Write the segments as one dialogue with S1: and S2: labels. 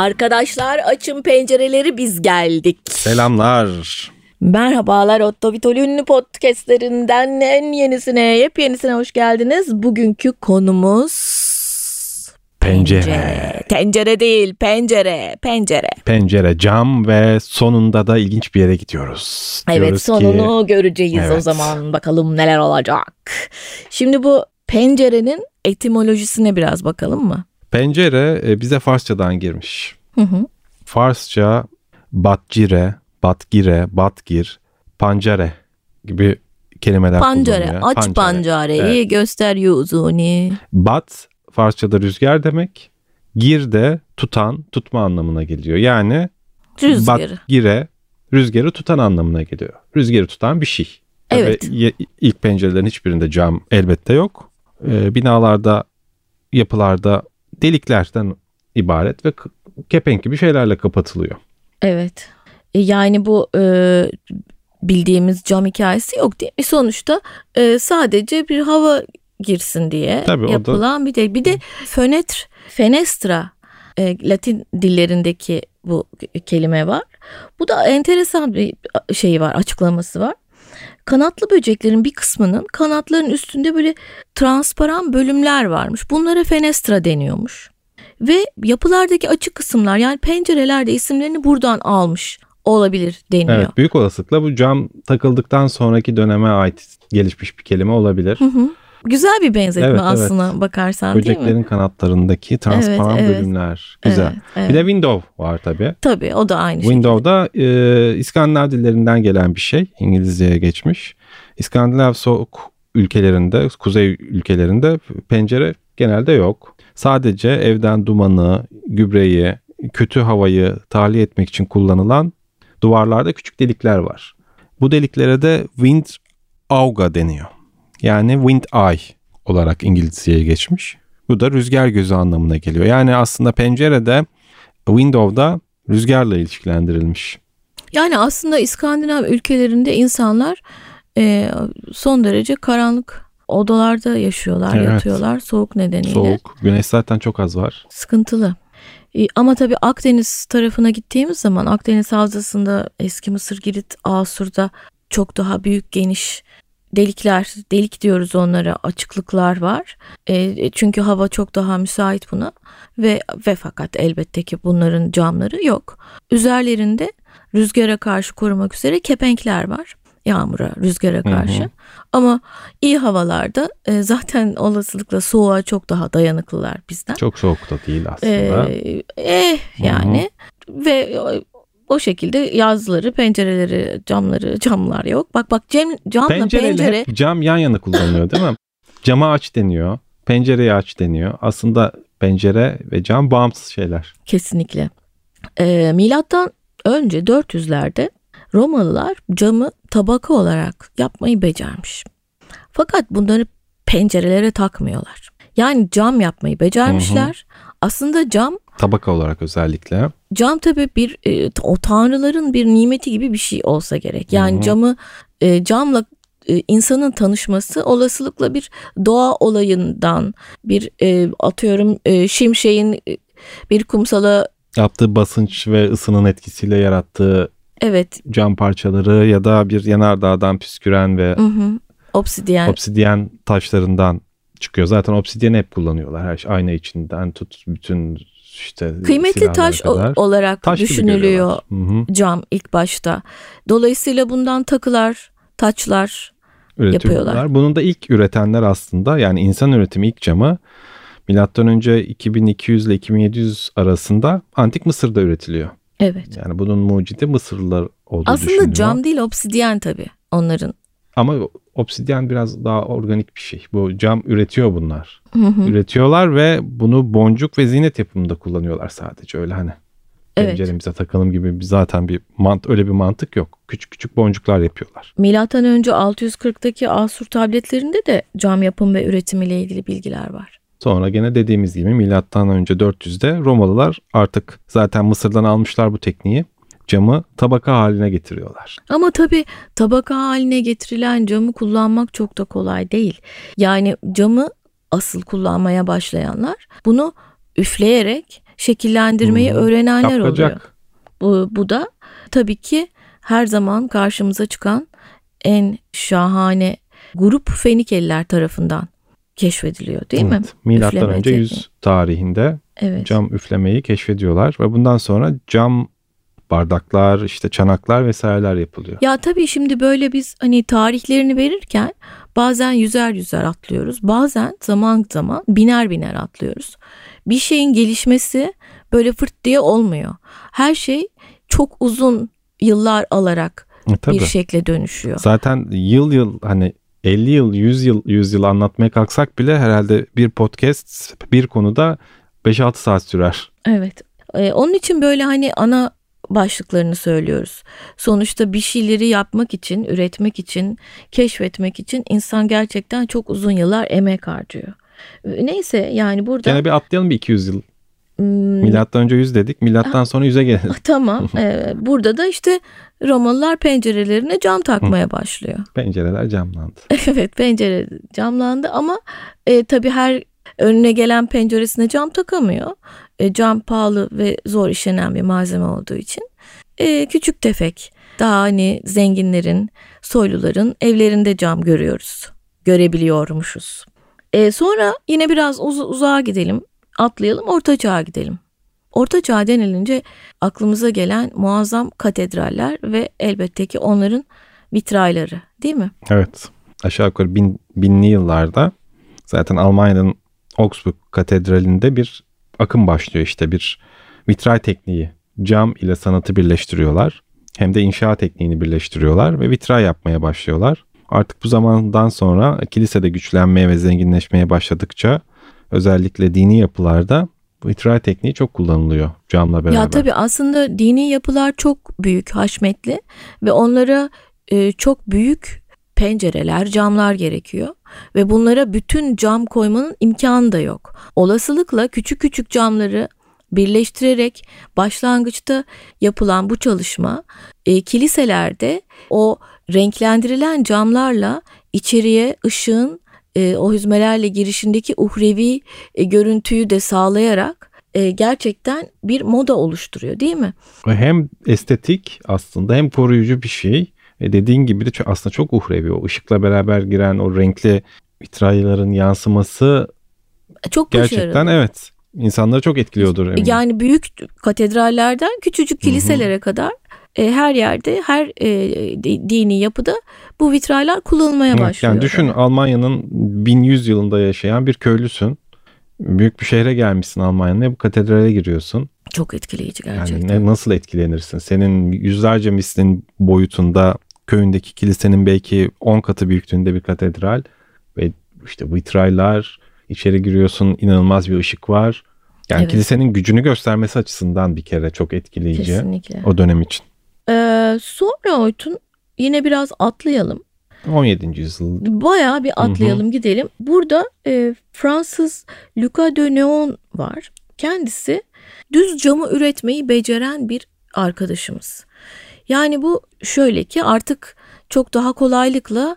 S1: Arkadaşlar açın pencereleri biz geldik.
S2: Selamlar.
S1: Merhabalar Otto Vitol ünlü podcastlerinden en yenisine, yepyenisine hoş geldiniz. Bugünkü konumuz...
S2: Pencere.
S1: Tencere değil, pencere, pencere.
S2: Pencere, cam ve sonunda da ilginç bir yere gidiyoruz.
S1: Evet
S2: Diyoruz
S1: sonunu
S2: ki,
S1: göreceğiz o
S2: Evet.
S1: zaman. Bakalım neler olacak. Şimdi bu pencerenin etimolojisine biraz bakalım mı?
S2: Pencere e, bize Farsçadan girmiş.
S1: Hı hı.
S2: Farsça batcire, batgire, batgir, pancere gibi kelimeler
S1: Pancere,
S2: kullanılıyor.
S1: aç
S2: Pancere.
S1: pancareyi göster yüzünü.
S2: Bat Farsçada rüzgar demek. Gir de tutan, tutma anlamına geliyor. Yani
S1: Rüzgarı.
S2: Batgire rüzgarı tutan anlamına geliyor. Rüzgarı tutan bir şey.
S1: Evet.
S2: Ve ilk pencerelerin hiçbirinde cam elbette yok. Ee, binalarda, yapılarda deliklerden ibaret ve kepenk gibi şeylerle kapatılıyor.
S1: Evet. E, Yani bu e, bildiğimiz cam hikayesi yok değil mi? Sonuçta e, sadece bir hava girsin diye
S2: Tabii, o da-
S1: yapılan bir değil. Bir de fönetr, fenestra e, Latin dillerindeki bu kelime var. Bu da enteresan bir şeyi var, açıklaması var. Kanatlı böceklerin bir kısmının kanatların üstünde böyle transparan bölümler varmış. Bunlara fenestra deniyormuş. Ve yapılardaki açık kısımlar yani pencerelerde isimlerini buradan almış olabilir deniyor.
S2: Evet, büyük olasılıkla bu cam takıldıktan sonraki döneme ait gelişmiş bir kelime olabilir.
S1: Hı hı. Güzel bir benzetme
S2: Evet, evet.
S1: aslına bakarsan değil mi?
S2: Böceklerin kanatlarındaki transparan
S1: Evet, evet.
S2: bölümler. Güzel.
S1: Evet, evet.
S2: Bir de window var tabii.
S1: Tabii o da aynı.
S2: Window'da e, İskandinav dillerinden gelen bir şey. İngilizceye geçmiş. İskandinav soğuk ülkelerinde, kuzey ülkelerinde pencere genelde yok. Sadece evden dumanı, gübreyi, kötü havayı tahliye etmek için kullanılan duvarlarda küçük delikler var. Bu deliklere de wind auga deniyor. Yani wind eye olarak İngilizceye geçmiş. Bu da rüzgar gözü anlamına geliyor. Yani aslında pencerede window'da rüzgarla ilişkilendirilmiş.
S1: Yani aslında İskandinav ülkelerinde insanlar e, son derece karanlık odalarda yaşıyorlar,
S2: Evet.
S1: yatıyorlar soğuk nedeniyle.
S2: Soğuk. Güneş zaten çok az var.
S1: Sıkıntılı. E, Ama tabii Akdeniz tarafına gittiğimiz zaman Akdeniz Havzası'nda eski Mısır, Girit, Asur'da çok daha büyük geniş delikler, delik diyoruz onlara açıklıklar var. E, çünkü hava çok daha müsait buna ve ve fakat elbette ki bunların camları yok. Üzerlerinde rüzgara karşı korumak üzere kepenkler var. Yağmura, rüzgara karşı.
S2: hı.
S1: Ama iyi havalarda e, zaten olasılıkla soğuğa çok daha dayanıklılar bizden.
S2: Çok soğuk da değil aslında.
S1: Ee, eh yani ve o, şekilde yazları, pencereleri, camları, camlar yok. Bak bak cam, camla
S2: Pencereyle
S1: pencere
S2: hep cam yan yana kullanılıyor değil mi? Cama aç deniyor. Pencereyi aç deniyor. Aslında pencere ve cam bağımsız şeyler.
S1: kesinlikle. Ee, milattan önce 400'lerde Romalılar camı tabaka olarak yapmayı becermiş. Fakat bunları pencerelere takmıyorlar. Yani cam yapmayı becermişler. Aslında cam
S2: Tabaka olarak özellikle.
S1: Cam tabii bir e, o tanrıların bir nimeti gibi bir şey olsa gerek. Yani
S2: Hı hı.
S1: camı e, camla e, insanın tanışması olasılıkla bir doğa olayından bir e, atıyorum e, şimşeğin e, bir kumsala
S2: Yaptığı basınç ve ısının etkisiyle yarattığı
S1: evet
S2: cam parçaları ya da bir yanardağdan püsküren ve
S1: hı hı, obsidyen
S2: obsidyen taşlarından çıkıyor. Zaten obsidyeni hep kullanıyorlar. Her şey ayna içinden tut bütün işte
S1: kıymetli taş
S2: kadar.
S1: olarak
S2: Taş
S1: düşünülüyor cam ilk başta. Dolayısıyla bundan takılar, taçlar. Yapıyorlar.
S2: Bunun da ilk üretenler aslında yani insan üretimi ilk camı milattan önce 2200 ile 2700 arasında antik Mısır'da üretiliyor.
S1: evet.
S2: Yani bunun mucidi Mısırlılar olduğu
S1: Aslında
S2: düşünülüyor.
S1: cam değil obsidyen tabii onların.
S2: Ama obsidyen biraz daha organik bir şey. Bu cam üretiyor bunlar.
S1: Hı hı.
S2: Üretiyorlar ve bunu boncuk ve zinet yapımında kullanıyorlar sadece öyle hani.
S1: Evet.
S2: Penceremize takalım gibi zaten bir mant öyle bir mantık yok. Küçük küçük boncuklar yapıyorlar.
S1: Milattan önce 640'daki Asur tabletlerinde de cam yapım ve üretimiyle ilgili bilgiler var.
S2: Sonra gene dediğimiz gibi milattan önce 400'de Romalılar artık zaten Mısır'dan almışlar bu tekniği. Camı tabaka haline getiriyorlar.
S1: Ama tabii tabaka haline getirilen camı kullanmak çok da kolay değil. Yani camı asıl kullanmaya başlayanlar bunu üfleyerek şekillendirmeyi
S2: hı.
S1: öğrenenler oluyor.
S2: Yapılacak.
S1: Bu, bu da tabii ki her zaman karşımıza çıkan en şahane grup Fenikeliler tarafından keşfediliyor değil mi?
S2: Evet, Milattan
S1: Üfleme
S2: önce
S1: tekniği.
S2: 100 tarihinde
S1: Evet.
S2: cam üflemeyi keşfediyorlar ve bundan sonra cam bardaklar, işte çanaklar vesaireler yapılıyor.
S1: Ya tabii şimdi böyle biz hani tarihlerini verirken bazen yüzer yüzer atlıyoruz. Bazen zaman zaman biner biner atlıyoruz. Bir şeyin gelişmesi böyle fırt diye olmuyor. Her şey çok uzun yıllar alarak
S2: E, tabii.
S1: bir şekle dönüşüyor.
S2: Zaten yıl yıl hani 50 yıl, 100 yıl, 100 yıl anlatmaya kalksak bile herhalde bir podcast bir konuda 5-6 saat sürer.
S1: Evet. Ee, onun için böyle hani ana başlıklarını söylüyoruz. Sonuçta bir şeyleri yapmak için, üretmek için, keşfetmek için insan gerçekten çok uzun yıllar emek harcıyor. Neyse yani burada
S2: Gene bir atlayalım bir 200 yıl.
S1: Hmm,
S2: Milattan önce 100 dedik. Milattan sonra 100'e gelelim.
S1: tamam. Ee, burada da işte Romalılar pencerelerine cam takmaya başlıyor.
S2: Pencereler camlandı.
S1: evet pencere camlandı ama e, tabii her önüne gelen penceresine cam takamıyor. E, cam pahalı ve zor işlenen bir malzeme olduğu için e, küçük tefek daha hani zenginlerin, soyluların evlerinde cam görüyoruz. Görebiliyormuşuz. E, sonra yine biraz uz- uzağa gidelim, atlayalım, orta çağa gidelim. Orta çağ denilince aklımıza gelen muazzam katedraller ve elbette ki onların vitrayları değil mi?
S2: Evet. Aşağı yukarı bin, binli yıllarda zaten Almanya'nın Augsburg Katedrali'nde bir akım başlıyor işte bir vitray tekniği. Cam ile sanatı birleştiriyorlar. Hem de inşa tekniğini birleştiriyorlar ve vitray yapmaya başlıyorlar. Artık bu zamandan sonra kilisede güçlenmeye ve zenginleşmeye başladıkça özellikle dini yapılarda vitray tekniği çok kullanılıyor camla beraber.
S1: Ya tabii aslında dini yapılar çok büyük, haşmetli ve onlara e, çok büyük pencereler, camlar gerekiyor ve bunlara bütün cam koymanın imkanı da yok. Olasılıkla küçük küçük camları birleştirerek başlangıçta yapılan bu çalışma e, kiliselerde o renklendirilen camlarla içeriye ışığın e, o hüzmelerle girişindeki uhrevi e, görüntüyü de sağlayarak e, gerçekten bir moda oluşturuyor değil mi?
S2: Hem estetik aslında hem koruyucu bir şey. Ve dediğin gibi de aslında çok uhrevi. O ışıkla beraber giren o renkli vitrayların yansıması
S1: Çok
S2: gerçekten
S1: başarılı.
S2: evet insanları çok etkiliyordur. eminim.
S1: Yani büyük katedrallerden küçücük kiliselere kadar e, her yerde her e, di- dini yapıda bu vitraylar kullanılmaya
S2: Evet,
S1: başlıyor.
S2: yani düşün Almanya'nın 1100 yılında yaşayan bir köylüsün. Büyük bir şehre gelmişsin Almanya'nın ve bu katedrale giriyorsun.
S1: Çok etkileyici
S2: Yani
S1: gerçekten.
S2: ne, nasıl etkilenirsin? Senin yüzlerce mislin boyutunda köyündeki kilisenin belki 10 katı büyüklüğünde bir katedral ve işte vitraylar içeri giriyorsun inanılmaz bir ışık var. Yani
S1: Evet.
S2: kilisenin gücünü göstermesi açısından bir kere çok etkileyici
S1: Kesinlikle.
S2: o dönem için.
S1: Ee, sonra Oytun yine biraz atlayalım.
S2: 17. yüzyıl
S1: Bayağı bir atlayalım gidelim. Burada e, Fransız Luca de Neon var. Kendisi düz camı üretmeyi beceren bir arkadaşımız. Yani bu şöyle ki artık çok daha kolaylıkla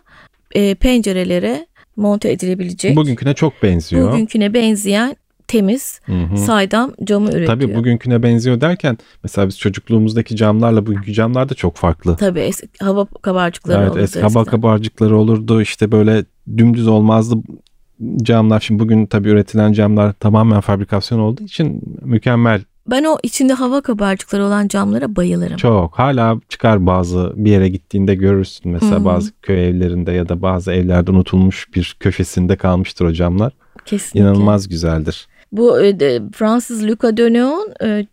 S1: e, pencerelere monte edilebilecek.
S2: bugünküne çok benziyor.
S1: Bugünküne benzeyen temiz
S2: Hı hı.
S1: saydam camı üretiyor.
S2: Tabii bugünküne benziyor derken mesela biz çocukluğumuzdaki camlarla bugünkü camlar da çok farklı.
S1: Tabii eski hava kabarcıkları
S2: Evet
S1: olurdu
S2: eski hava
S1: eskiden.
S2: kabarcıkları olurdu işte böyle dümdüz olmazdı camlar. Şimdi bugün tabii üretilen camlar tamamen fabrikasyon olduğu için mükemmel
S1: Ben o içinde hava kabarcıkları olan camlara bayılırım.
S2: çok. Hala çıkar bazı bir yere gittiğinde görürsün. Mesela
S1: hı.
S2: bazı köy evlerinde ya da bazı evlerde unutulmuş bir köşesinde kalmıştır o camlar.
S1: Kesinlikle.
S2: İnanılmaz güzeldir.
S1: Bu e, Fransız Luca de Neon e,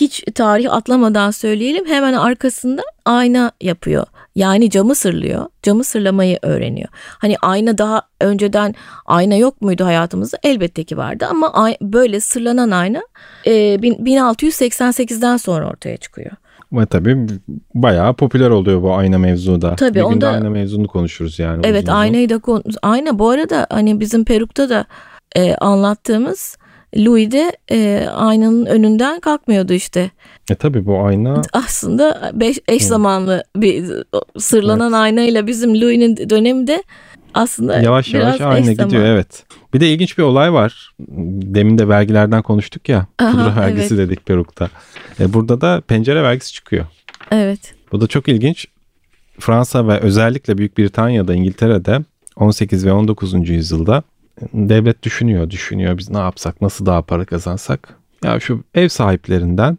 S1: hiç tarih atlamadan söyleyelim hemen arkasında ayna yapıyor. Yani camı sırlıyor. Camı sırlamayı öğreniyor. Hani ayna daha önceden ayna yok muydu hayatımızda? Elbette ki vardı ama böyle sırlanan ayna e, bin- 1688'den sonra ortaya çıkıyor.
S2: Ve tabii bayağı popüler oluyor bu ayna mevzu da.
S1: Tabii,
S2: bir
S1: onda-
S2: ayna mevzunu konuşuruz yani.
S1: Evet
S2: uzun
S1: aynayı da kon- ayna bu arada hani bizim Peruk'ta da e, anlattığımız Louis de e, aynanın önünden kalkmıyordu işte.
S2: E tabii bu ayna
S1: Aslında beş, eş zamanlı bir sırlanan aynayla bizim Louis'nin dönemi de aslında
S2: yavaş yavaş
S1: zaman.
S2: gidiyor evet. Bir de ilginç bir olay var. Demin de vergilerden konuştuk ya.
S1: Aha,
S2: pudra vergisi
S1: evet.
S2: dedik Peruk'ta. E, burada da pencere vergisi çıkıyor.
S1: Evet.
S2: Bu da çok ilginç. Fransa ve özellikle Büyük Britanya'da, İngiltere'de 18 ve 19. yüzyılda devlet düşünüyor, düşünüyor. Biz ne yapsak, nasıl daha para kazansak? Ya şu ev sahiplerinden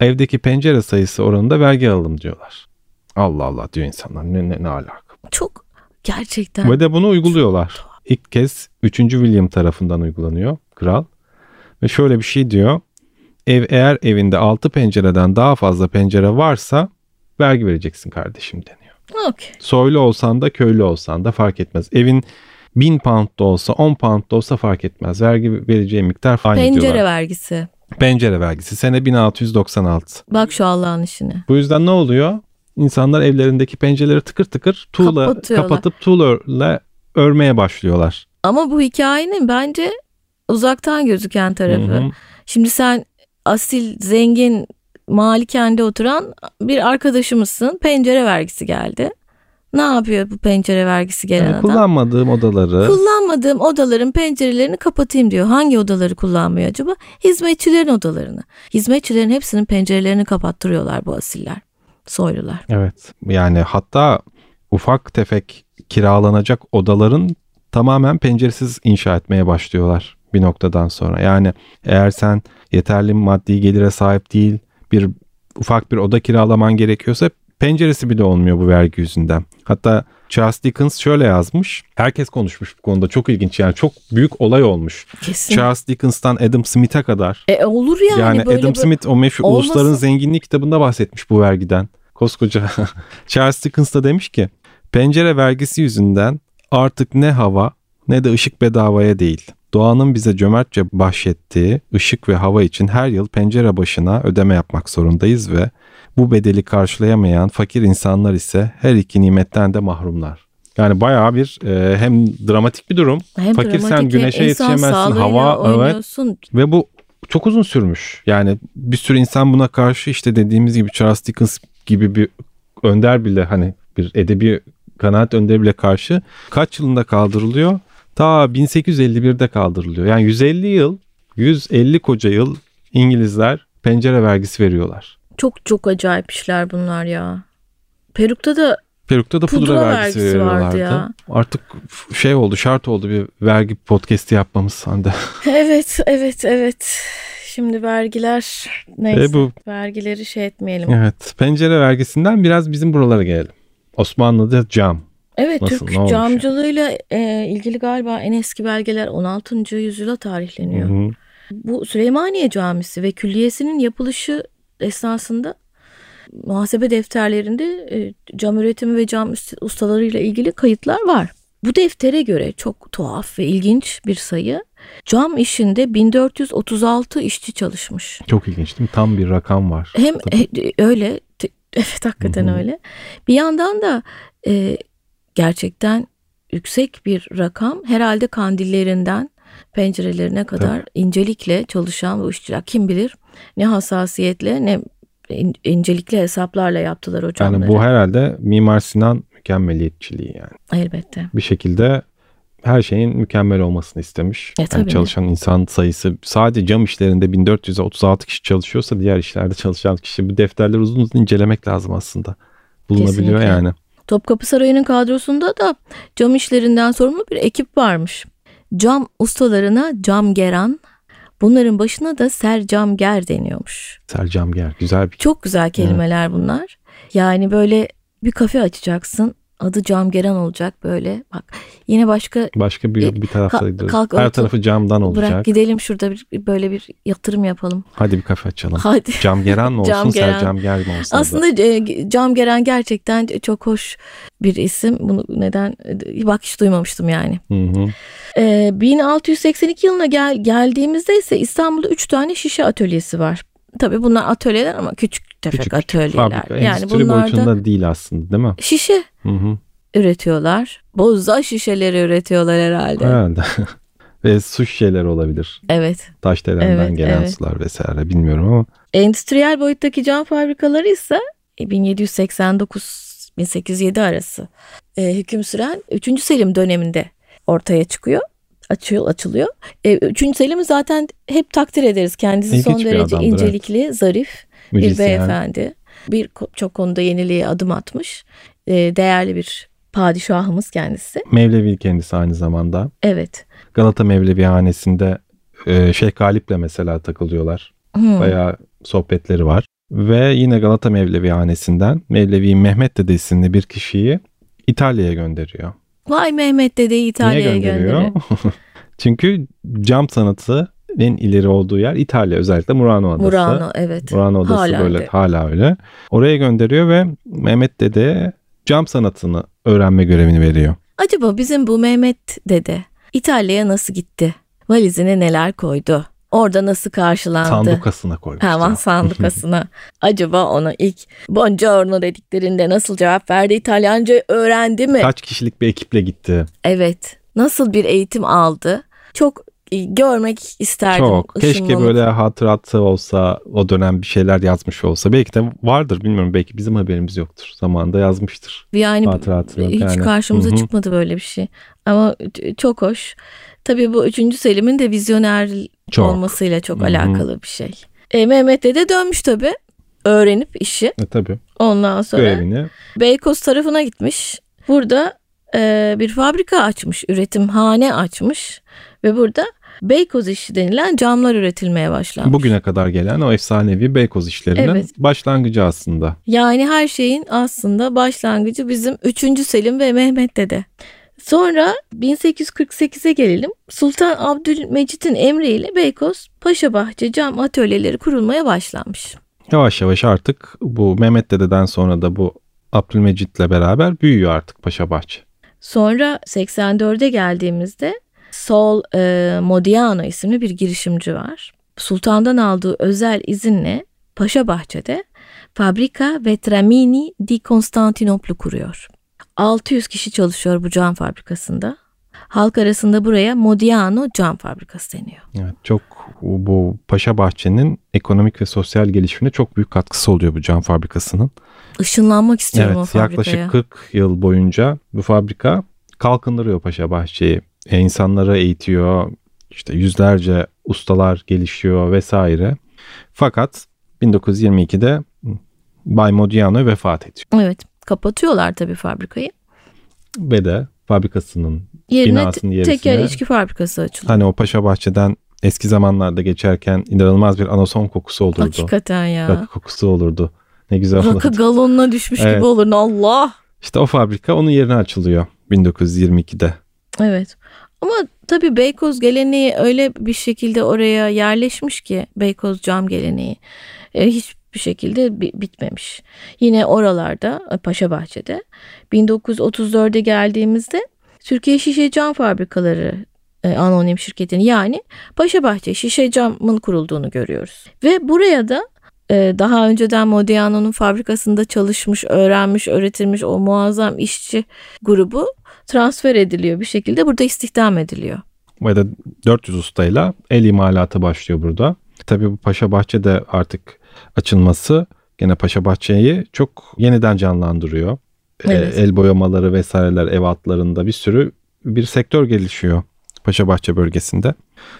S2: evdeki pencere sayısı oranında vergi alalım diyorlar. Allah Allah diyor insanlar. Ne, ne, ne alaka?
S1: Çok gerçekten.
S2: Ve de bunu uyguluyorlar. İlk kez 3. William tarafından uygulanıyor kral. Ve şöyle bir şey diyor. Ev eğer evinde 6 pencereden daha fazla pencere varsa vergi vereceksin kardeşim deniyor.
S1: Okey.
S2: Soylu olsan da köylü olsan da fark etmez. Evin 1000 pound da olsa 10 pound da olsa fark etmez. Vergi vereceği miktar aynı
S1: Pencere
S2: diyorlar.
S1: vergisi.
S2: Pencere vergisi sene 1696.
S1: Bak şu Allah'ın işine.
S2: Bu yüzden ne oluyor? İnsanlar evlerindeki pencereleri tıkır tıkır tuğla kapatıp tuğla örmeye başlıyorlar.
S1: Ama bu hikayenin bence uzaktan gözüken tarafı.
S2: Hı hı.
S1: Şimdi sen asil, zengin, malikende oturan bir arkadaşımızsın. Pencere vergisi geldi. Ne yapıyor bu pencere vergisi gelen
S2: Yani
S1: adam?
S2: kullanmadığım odaları
S1: Kullanmadığım odaların pencerelerini kapatayım diyor. Hangi odaları kullanmıyor acaba? Hizmetçilerin odalarını. Hizmetçilerin hepsinin pencerelerini kapattırıyorlar bu asiller. Soylular.
S2: evet yani hatta ufak tefek kiralanacak odaların tamamen penceresiz inşa etmeye başlıyorlar bir noktadan sonra. Yani eğer sen yeterli maddi gelire sahip değil bir ufak bir oda kiralaman gerekiyorsa penceresi bile olmuyor bu vergi yüzünden. Hatta Charles Dickens şöyle yazmış. Herkes konuşmuş bu konuda. Çok ilginç yani çok büyük olay olmuş.
S1: Kesin.
S2: Charles Dickens'tan Adam Smith'e kadar
S1: E olur yani,
S2: Yani,
S1: böyle
S2: Adam
S1: bir-
S2: Smith o meşhur
S1: olmasa-
S2: Ulusların Zenginliği kitabında bahsetmiş bu vergiden. Koskoca Charles Dickens da demiş ki pencere vergisi yüzünden artık ne hava ne de ışık bedavaya değil. Doğanın bize cömertçe bahşettiği ışık ve hava için her yıl pencere başına ödeme yapmak zorundayız ve bu bedeli karşılayamayan fakir insanlar ise her iki nimetten de mahrumlar. Yani bayağı bir e, hem dramatik bir durum.
S1: Hem dramatik, hem
S2: güneşe yetişemezsin. Hava evet. Ve bu çok uzun sürmüş. Yani bir sürü insan buna karşı işte dediğimiz gibi Charles Dickens gibi bir önder bile hani bir edebi kanaat önderi bile karşı kaç yılında kaldırılıyor? Ta 1851'de kaldırılıyor. Yani 150 yıl, 150 koca yıl İngilizler pencere vergisi veriyorlar.
S1: Çok çok acayip işler bunlar ya. Peruk'ta da
S2: Peruk'ta da pudra,
S1: Pudra
S2: vergisi,
S1: vergisi vardı ya.
S2: Artık şey oldu, şart oldu bir vergi podcast'i yapmamız Hande.
S1: evet evet evet. Şimdi vergiler neyse
S2: E bu
S1: vergileri şey etmeyelim.
S2: evet pencere vergisinden biraz bizim buralara gelelim. Osmanlı'da cam.
S1: Evet
S2: Nasıl,
S1: Türk camcılığıyla e, ilgili galiba en eski belgeler 16. yüzyıla tarihleniyor.
S2: Hı hı.
S1: Bu Süleymaniye Camisi ve külliyesinin yapılışı esnasında muhasebe defterlerinde e, cam üretimi ve cam ustalarıyla ilgili kayıtlar var. Bu deftere göre çok tuhaf ve ilginç bir sayı. Cam işinde 1436 işçi çalışmış.
S2: Çok ilginç değil mi? Tam bir rakam var.
S1: Hem e, öyle evet hakikaten
S2: Hı hı.
S1: öyle. Bir yandan da e, gerçekten yüksek bir rakam herhalde kandillerinden pencerelerine kadar incelikle çalışan bu işçiler kim bilir ne hassasiyetle ne in- incelikli hesaplarla yaptılar camları.
S2: Yani bu herhalde Mimar Sinan mükemmeliyetçiliği yani.
S1: Elbette.
S2: Bir şekilde her şeyin mükemmel olmasını istemiş.
S1: E,
S2: Yani
S1: tabii.
S2: çalışan insan sayısı sadece cam işlerinde 1436 kişi çalışıyorsa diğer işlerde çalışan kişi bu defterleri uzun uzun incelemek lazım aslında. Bulunabiliyor
S1: Kesinlikle.
S2: yani.
S1: Topkapı Sarayı'nın kadrosunda da cam işlerinden sorumlu bir ekip varmış. Cam ustalarına camgeran, bunların başına da sercamger deniyormuş.
S2: Sercam gel güzel bir
S1: Çok güzel kelimeler bunlar. Yani böyle bir kafe açacaksın. Adı camgeran olacak böyle. Bak yine başka
S2: başka bir
S1: E,
S2: bir tarafta gidiyoruz.
S1: kalk
S2: Her tarafı camdan olacak.
S1: bırak gidelim şurada bir, böyle bir yatırım yapalım.
S2: Hadi bir kafe açalım.
S1: Hadi.
S2: Camgeran mı olsun,
S1: Camgeran.
S2: Sercam gel mi olsun?
S1: Aslında e, camgeran gerçekten çok hoş bir isim. Bunu neden e, bak hiç duymamıştım yani.
S2: Hı hı.
S1: Ee, 1682 yılına gel, geldiğimizde ise İstanbul'da 3 tane şişe atölyesi var. Tabii bunlar atölyeler ama küçük tefek
S2: Küçük,
S1: atölyeler.
S2: Fabrika,
S1: yani
S2: endüstri
S1: bunlarda
S2: boyutunda değil aslında değil mi?
S1: şişe
S2: Hı hı.
S1: üretiyorlar. Bozda şişeleri üretiyorlar herhalde.
S2: Herhalde. Ve su şişeleri olabilir.
S1: Evet.
S2: Taşdelen'den
S1: Evet,
S2: gelen
S1: evet.
S2: sular vesaire bilmiyorum ama
S1: Endüstriyel boyuttaki cam fabrikaları ise 1789-1807 arası e, hüküm süren 3. Selim döneminde ortaya çıkıyor. Açıyor, açılıyor. E, üçüncü Selim'i zaten hep takdir ederiz. Kendisi
S2: İlginç
S1: son
S2: bir
S1: derece
S2: adamdır,
S1: incelikli, zarif bir
S2: Müzisyen.
S1: beyefendi. Bir çok konuda yeniliğe adım atmış. E, değerli bir padişahımız kendisi.
S2: Mevlevi kendisi aynı zamanda.
S1: Evet.
S2: Galata Mevlevihanesi'nde e, Şeyh Galip'le mesela takılıyorlar.
S1: Hmm.
S2: Bayağı sohbetleri var. Ve yine Galata Mevlevihanesi'nden Mevlevi Mehmet Dede isimli bir kişiyi İtalya'ya gönderiyor.
S1: Vay Mehmet dedeyi İtalya'ya
S2: gönderiyor? Çünkü cam sanatı en ileri olduğu yer İtalya özellikle Murano adası.
S1: Murano evet.
S2: Murano adası
S1: Hala
S2: böyle
S1: öyle.
S2: hala öyle. Oraya gönderiyor ve Mehmet Dede'ye cam sanatını öğrenme görevini veriyor.
S1: Acaba bizim bu Mehmet dede İtalya'ya nasıl gitti? Valizine neler koydu? Orada nasıl karşılandı?
S2: Sandukasına koymuş.
S1: Hemen sandukasına. Acaba ona ilk buongiorno dediklerinde nasıl cevap verdi? İtalyanca öğrendi mi?
S2: Kaç kişilik bir ekiple gitti?
S1: Evet. Nasıl bir eğitim aldı? Çok görmek isterdim.
S2: Çok. Keşke böyle hatıratı olsa, o dönem bir şeyler yazmış olsa. Belki de vardır bilmiyorum. Belki bizim haberimiz yoktur. Zamanında yazmıştır.
S1: Yani
S2: Hatıratını
S1: hiç
S2: yani.
S1: karşımıza
S2: Hı hı.
S1: çıkmadı böyle bir şey. Ama çok hoş. Tabii bu 3. Selim'in de vizyoner
S2: Çok.
S1: olmasıyla çok
S2: Hı hı.
S1: alakalı bir şey. E, Mehmet de dönmüş tabii. Öğrenip işi.
S2: E, tabii.
S1: Ondan sonra
S2: Görevini.
S1: Beykoz tarafına gitmiş. Burada e, bir fabrika açmış, üretimhane açmış ve burada Beykoz işi denilen camlar üretilmeye başlanmış.
S2: Bugüne kadar gelen o efsanevi Beykoz işlerinin
S1: Evet.
S2: başlangıcı aslında.
S1: Yani her şeyin aslında başlangıcı bizim 3. Selim ve Mehmet Dede. Sonra 1848'e gelelim. Sultan Abdülmecit'in emriyle Beykoz Paşabahçe cam atölyeleri kurulmaya başlanmış.
S2: Yavaş yavaş artık bu Mehmet Dede'den sonra da bu Abdülmecit'le beraber büyüyor artık Paşabahçe.
S1: Sonra 84'e geldiğimizde Sol e, Modiano isimli bir girişimci var. Sultan'dan aldığı özel izinle Paşabahçe'de Fabrika Vetramini di Konstantinoplu kuruyor. 600 kişi çalışıyor bu cam fabrikasında. Halk arasında buraya Modiano cam fabrikası deniyor.
S2: Evet, çok bu Paşabahçe'nin ekonomik ve sosyal gelişimine çok büyük katkısı oluyor bu cam fabrikasının.
S1: Işınlanmak istiyorum o
S2: Evet
S1: fabrikaya.
S2: yaklaşık 40 yıl boyunca bu fabrika kalkındırıyor Paşabahçe'yi. E, insanları eğitiyor. işte yüzlerce ustalar gelişiyor vesaire. Fakat 1922'de Bay Modiano vefat ediyor.
S1: Evet kapatıyorlar tabii fabrikayı.
S2: Ve de fabrikasının
S1: Yerine
S2: binasının yerisine
S1: tekel içki fabrikası açılıyor.
S2: hani o Paşabahçe'den eski zamanlarda geçerken inanılmaz bir anason kokusu olurdu.
S1: Hakikaten ya.
S2: Rakı kokusu olurdu. Ne güzel olurdu.
S1: Rakı galonuna düşmüş
S2: Evet.
S1: gibi olur. Allah.
S2: İşte o fabrika onun yerine açılıyor 1922'de.
S1: Evet. Ama tabii Beykoz geleneği öyle bir şekilde oraya yerleşmiş ki Beykoz cam geleneği e, hiçbir şekilde bi- bitmemiş. Yine oralarda e, Paşabahçe'de 1934'e geldiğimizde Türkiye Şişe Cam Fabrikaları e, anonim şirketini yani Paşabahçe Şişe Cam'ın kurulduğunu görüyoruz. Ve buraya da e, daha önceden Modiano'nun fabrikasında çalışmış, öğrenmiş, öğretilmiş o muazzam işçi grubu transfer ediliyor bir şekilde burada istihdam ediliyor.
S2: Ve de 400 ustayla el imalatı başlıyor burada. Tabii bu Paşabahçe'de artık açılması gene Paşabahçe'yi çok yeniden canlandırıyor. E,
S1: Evet.
S2: El boyamaları vesaireler ev altlarında bir sürü bir sektör gelişiyor Paşabahçe bölgesinde.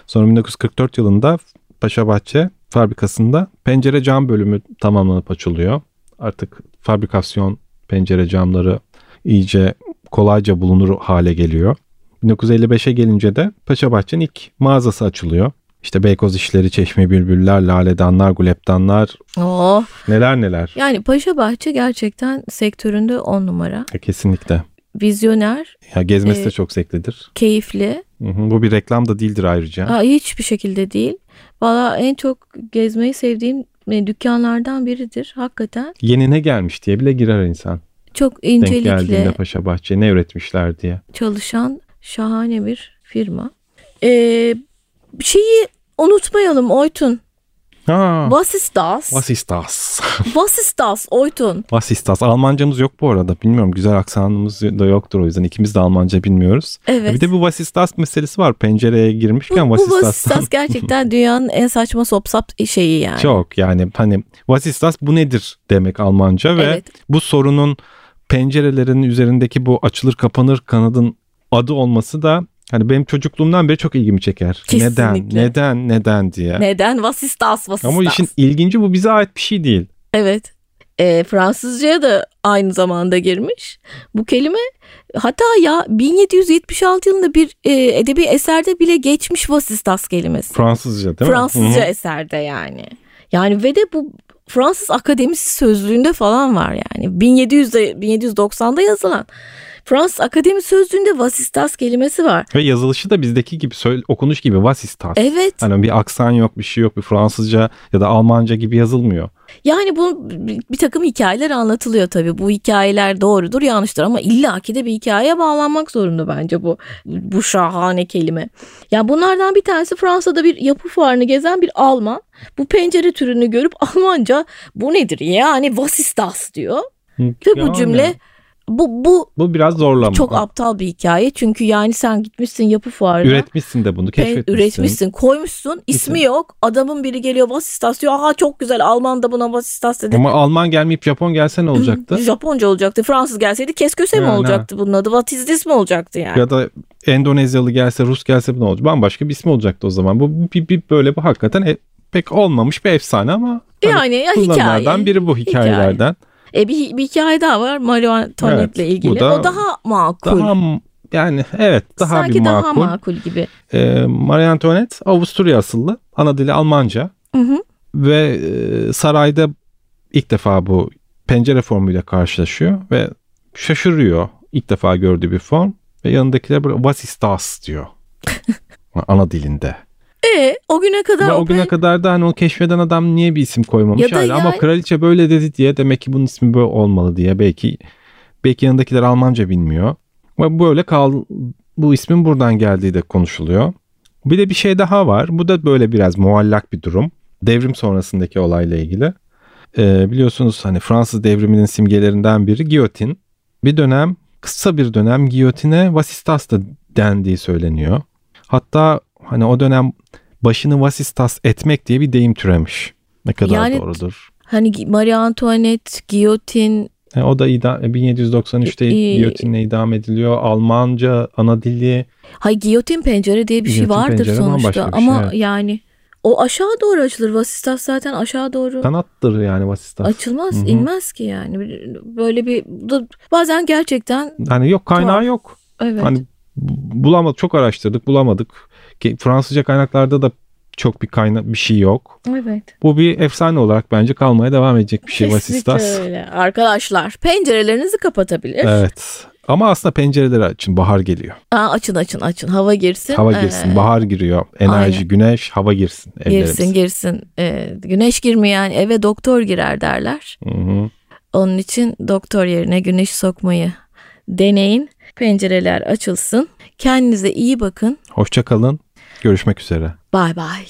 S2: Sonra 1944 yılında Paşabahçe fabrikasında pencere cam bölümü tamamlanıp açılıyor. Artık fabrikasyon pencere camları iyice kolayca bulunur hale geliyor. 1955'e gelince de Paşabahçe'nin ilk mağazası açılıyor. İşte Beykoz işleri, Çeşme Bülbüller, Laledanlar, Guleptanlar
S1: Oh.
S2: neler neler.
S1: Yani Paşabahçe gerçekten sektöründe on numara.
S2: Ya kesinlikle.
S1: Vizyoner,
S2: Ya gezmesi de
S1: Ee,
S2: çok zevklidir.
S1: keyifli.
S2: Hı hı. Bu bir reklam da değildir ayrıca.
S1: Aa, hiçbir şekilde değil. Valla en çok gezmeyi sevdiğim e, dükkanlardan biridir. Hakikaten
S2: Yeni ne gelmiş diye bile girer insan.
S1: çok
S2: Denk geldiğinde
S1: incelikle
S2: Paşabahçe ne üretmişler diye.
S1: çalışan şahane bir firma. Ee, şeyi unutmayalım Oytun.
S2: Ha,
S1: Was ist das?
S2: was ist das?
S1: Was ist das Oytun?
S2: Was ist das? Almancamız yok bu arada. Bilmiyorum güzel aksanımız da yoktur o yüzden. ikimiz de Almanca bilmiyoruz.
S1: Evet.
S2: Bir de bu was ist das meselesi var. Pencereye girmişken
S1: bu,
S2: was
S1: bu
S2: ist
S1: Was ist
S2: das?
S1: das gerçekten dünyanın en saçma sopsap şeyi yani.
S2: Çok yani hani was ist das bu nedir demek Almanca ve
S1: Evet.
S2: bu sorunun pencerelerin üzerindeki bu açılır kapanır kanadın adı olması da Hani benim çocukluğumdan beri çok ilgimi çeker.
S1: Kesinlikle.
S2: Neden, neden, neden diye.
S1: Neden? Vasistas, vasistas.
S2: Ama işin ilginci bu bize ait bir şey değil.
S1: Evet. E, Fransızcaya da aynı zamanda girmiş. Bu kelime hatta ya 1776 yılında bir e, edebi eserde bile geçmiş vasistas kelimesi.
S2: Fransızca değil mi?
S1: Fransızca
S2: Hı hı.
S1: eserde yani. Yani ve de bu Fransız Akademisi sözlüğünde falan var yani. 1700'de 1790'da yazılan Fransız Akademi sözlüğünde vasistas kelimesi var.
S2: Ve yazılışı da bizdeki gibi söyle, okunuş gibi vasistas.
S1: Evet.
S2: Hani bir aksan yok, bir şey yok, bir Fransızca ya da Almanca gibi yazılmıyor.
S1: Yani bu bir takım hikayeler anlatılıyor tabii. Bu hikayeler doğrudur, yanlıştır ama illaki de bir hikayeye bağlanmak zorunda bence bu bu şahane kelime. Ya bunlardan bir tanesi Fransa'da bir yapı fuarını gezen bir Alman. Bu pencere türünü görüp Almanca bu nedir yani vasistas diyor. Ve bu
S2: Yani
S1: cümle bu bu
S2: bu biraz zorlama.
S1: çok aptal bir hikaye. Çünkü yani sen gitmişsin yapı fuarına.
S2: Üretmişsin de bunu, keşfetmişsin.
S1: üretmişsin, koymuşsun. ismi yok. Adamın biri geliyor vasistas diyor. Aha çok güzel. Alman da buna vasistas dedi.
S2: Ama Alman gelmeyip Japon gelse ne olacaktı?
S1: Japonca olacaktı. Fransız gelseydi kesköse mi
S2: Yani,
S1: olacaktı bunun adı? What is this mi olacaktı yani?
S2: ya da Endonezyalı gelse, Rus gelse ne olacak? Bambaşka bir ismi olacaktı o zaman. Bu bir, bir böyle bu hakikaten e- pek olmamış bir efsane ama hani
S1: yani ya
S2: kullanılardan
S1: hikaye.
S2: biri bu hikayelerden.
S1: E, bir, bir hikaye daha var Marie Antoinette'le
S2: Evet,
S1: ilgili.
S2: da
S1: o daha makul.
S2: Daha yani evet daha
S1: Sanki
S2: bir
S1: daha
S2: makul.
S1: makul gibi.
S2: Ee, Marie Antoinette Avusturya asıllı. Ana dili Almanca.
S1: Hı hı.
S2: Ve e, sarayda ilk defa bu pencere formuyla karşılaşıyor ve şaşırıyor. İlk defa gördüğü bir form ve yanındakiler böyle was ist das diyor. Ana dilinde.
S1: E o güne kadar
S2: Ve
S1: o
S2: güne kadar da hani o keşfeden adam niye bir isim koymamış
S1: Ya
S2: hala ama kraliçe böyle dedi diye demek ki bunun ismi böyle olmalı diye belki belki yanındakiler Almanca bilmiyor. Ve böyle kal bu ismin buradan geldiği de konuşuluyor. Bir de bir şey daha var. Bu da böyle biraz muallak bir durum. Devrim sonrasındaki olayla ilgili. Ee, biliyorsunuz hani Fransız devriminin simgelerinden biri giyotin. Bir dönem kısa bir dönem giyotine vasistas da dendiği söyleniyor. Hatta hani o dönem başını vasistas etmek diye bir deyim türemiş. Ne kadar
S1: Yani-
S2: doğrudur.
S1: hani Marie Antoinette, giyotin
S2: E, o da idam, 1793'te
S1: İyi.
S2: giyotinle idam ediliyor. Almanca ana dili.
S1: Hay giyotin pencere diye bir şey vardır sonuçta
S2: şey,
S1: ama
S2: evet.
S1: yani o aşağı doğru açılır. Vasistas zaten aşağı doğru
S2: Sanattır yani vasistas.
S1: açılmaz,
S2: Hı hı.
S1: inmez ki yani. Böyle bir bazen gerçekten
S2: Hani yok kaynağı
S1: Tuhaf.
S2: yok.
S1: evet.
S2: Hani bu- bulamadık çok araştırdık bulamadık. Fransızca kaynaklarda da çok bir kaynak bir şey yok.
S1: evet.
S2: Bu bir efsane olarak bence kalmaya devam edecek bir şey
S1: Kesinlikle
S2: vasistas.
S1: öyle. Arkadaşlar pencerelerinizi kapatabilir.
S2: Evet. Ama aslında pencereleri açın bahar geliyor.
S1: Aa, açın açın açın hava girsin.
S2: Hava girsin,
S1: Ee,
S2: bahar giriyor. Enerji,
S1: aynen.
S2: güneş, hava girsin evlerimize.
S1: girsin girsin. Ee, güneş girmeyen eve doktor girer derler.
S2: Hı hı.
S1: Onun için doktor yerine güneş sokmayı deneyin. Pencereler açılsın. Kendinize iyi bakın.
S2: Hoşça kalın. Görüşmek üzere.
S1: Bay bay.